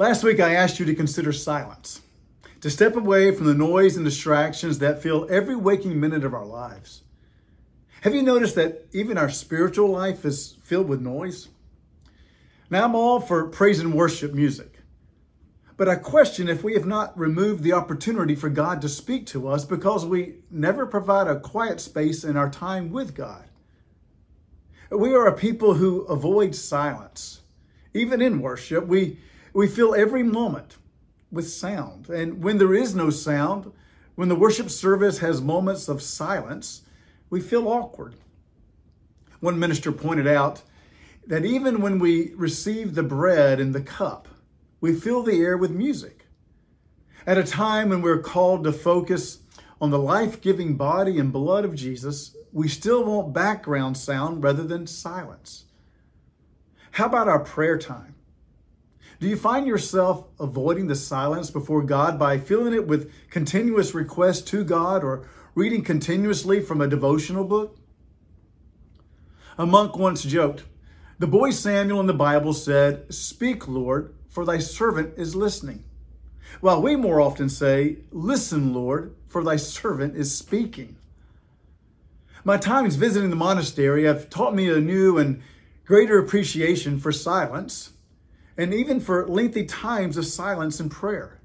Last week, I asked you to consider silence, to step away from the noise and distractions that fill every waking minute of our lives. Have you noticed that even our spiritual life is filled with noise? Now, I'm all for praise and worship music, but I question if we have not removed the opportunity for God to speak to us because we never provide a quiet space in our time with God. We are a people who avoid silence. Even in worship, we we fill every moment with sound. And when there is no sound, when the worship service has moments of silence, we feel awkward. One minister pointed out that even when we receive the bread and the cup, we fill the air with music. At a time when we're called to focus on the life giving body and blood of Jesus, we still want background sound rather than silence. How about our prayer time? Do you find yourself avoiding the silence before God by filling it with continuous requests to God or reading continuously from a devotional book? A monk once joked, The boy Samuel in the Bible said, Speak, Lord, for thy servant is listening. While we more often say, Listen, Lord, for thy servant is speaking. My times visiting the monastery have taught me a new and greater appreciation for silence and even for lengthy times of silence and prayer.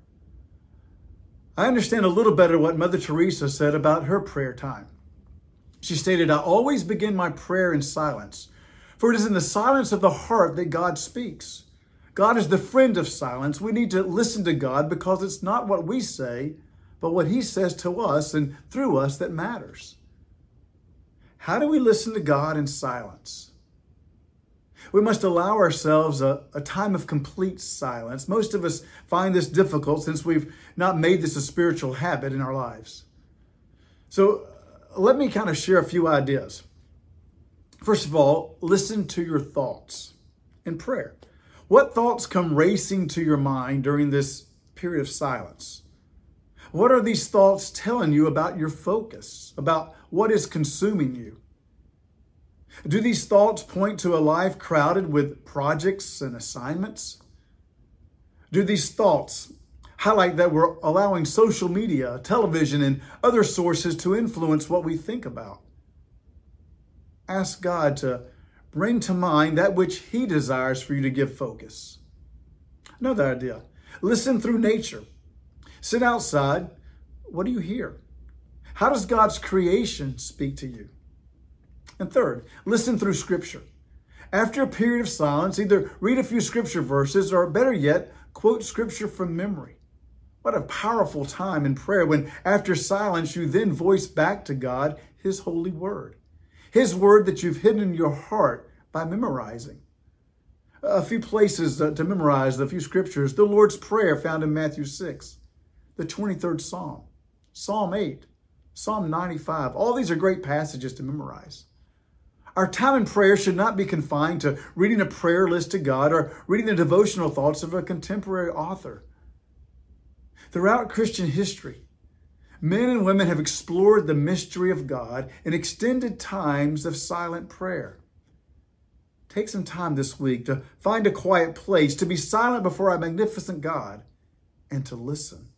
I understand a little better what Mother Teresa said about her prayer time. She stated, I always begin my prayer in silence, for it is in the silence of the heart that God speaks. God is the friend of silence. We need to listen to God because it's not what we say, but what He says to us and through us that matters. How do we listen to God in silence? We must allow ourselves a, a time of complete silence. Most of us find this difficult since we've not made this a spiritual habit in our lives. So uh, let me kind of share a few ideas. First of all, listen to your thoughts in prayer. What thoughts come racing to your mind during this period of silence? What are these thoughts telling you about your focus, about what is consuming you? Do these thoughts point to a life crowded with projects and assignments? Do these thoughts highlight that we're allowing social media, television, and other sources to influence what we think about? Ask God to bring to mind that which He desires for you to give focus. Another idea listen through nature. Sit outside. What do you hear? How does God's creation speak to you? And third, listen through scripture. After a period of silence, either read a few scripture verses or better yet, quote scripture from memory. What a powerful time in prayer when after silence you then voice back to God his holy word. His word that you've hidden in your heart by memorizing. A few places to memorize, a few scriptures. The Lord's Prayer found in Matthew 6, the 23rd Psalm, Psalm 8, Psalm 95. All these are great passages to memorize. Our time in prayer should not be confined to reading a prayer list to God or reading the devotional thoughts of a contemporary author. Throughout Christian history, men and women have explored the mystery of God in extended times of silent prayer. Take some time this week to find a quiet place, to be silent before our magnificent God, and to listen.